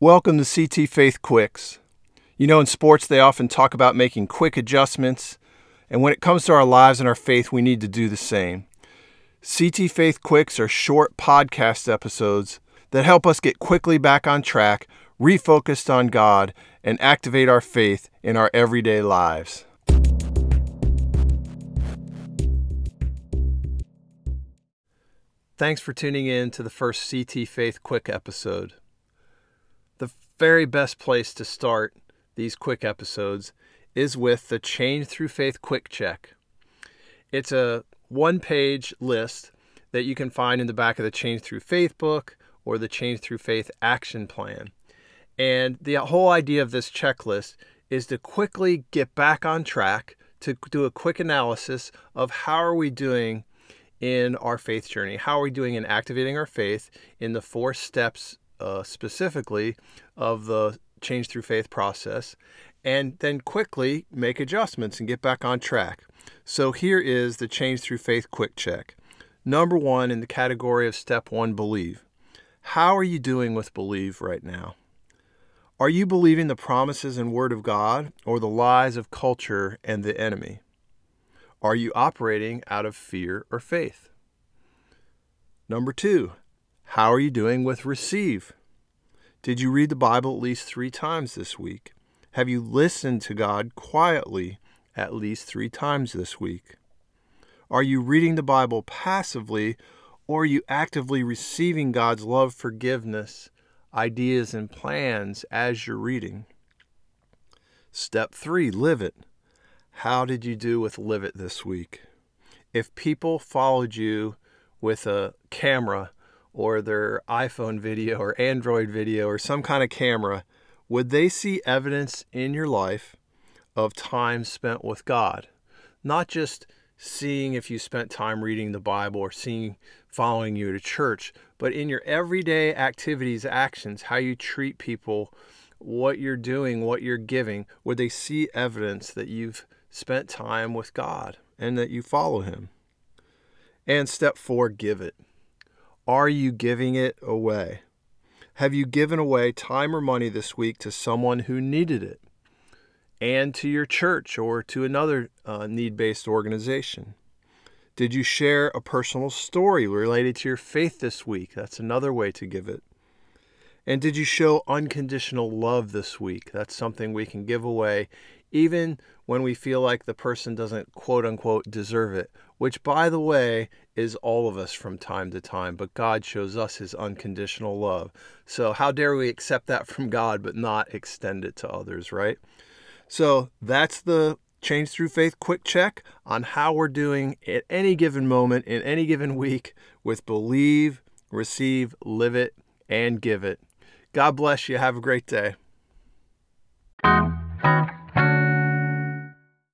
Welcome to CT Faith Quicks. You know, in sports, they often talk about making quick adjustments, and when it comes to our lives and our faith, we need to do the same. CT Faith Quicks are short podcast episodes that help us get quickly back on track, refocused on God, and activate our faith in our everyday lives. Thanks for tuning in to the first CT Faith Quick episode. The very best place to start these quick episodes is with the Change Through Faith Quick Check. It's a one page list that you can find in the back of the Change Through Faith book or the Change Through Faith action plan. And the whole idea of this checklist is to quickly get back on track, to do a quick analysis of how are we doing in our faith journey? How are we doing in activating our faith in the four steps uh, specifically of the change through faith process? And then quickly make adjustments and get back on track. So here is the change through faith quick check. Number one in the category of step one, believe. How are you doing with believe right now? Are you believing the promises and word of God or the lies of culture and the enemy? Are you operating out of fear or faith? Number two, how are you doing with receive? Did you read the Bible at least three times this week? Have you listened to God quietly at least three times this week? Are you reading the Bible passively or are you actively receiving God's love, forgiveness, ideas, and plans as you're reading? Step three, live it. How did you do with Live It this week? If people followed you with a camera or their iPhone video or Android video or some kind of camera, would they see evidence in your life of time spent with God? Not just seeing if you spent time reading the Bible or seeing following you to church, but in your everyday activities, actions, how you treat people, what you're doing, what you're giving, would they see evidence that you've spent time with God and that you follow Him. And step four, give it. Are you giving it away? Have you given away time or money this week to someone who needed it? And to your church or to another uh, need based organization? Did you share a personal story related to your faith this week? That's another way to give it. And did you show unconditional love this week? That's something we can give away even when we feel like the person doesn't quote unquote deserve it, which, by the way, is all of us from time to time. But God shows us his unconditional love. So, how dare we accept that from God but not extend it to others, right? So, that's the Change Through Faith quick check on how we're doing at any given moment in any given week with believe, receive, live it, and give it. God bless you. Have a great day.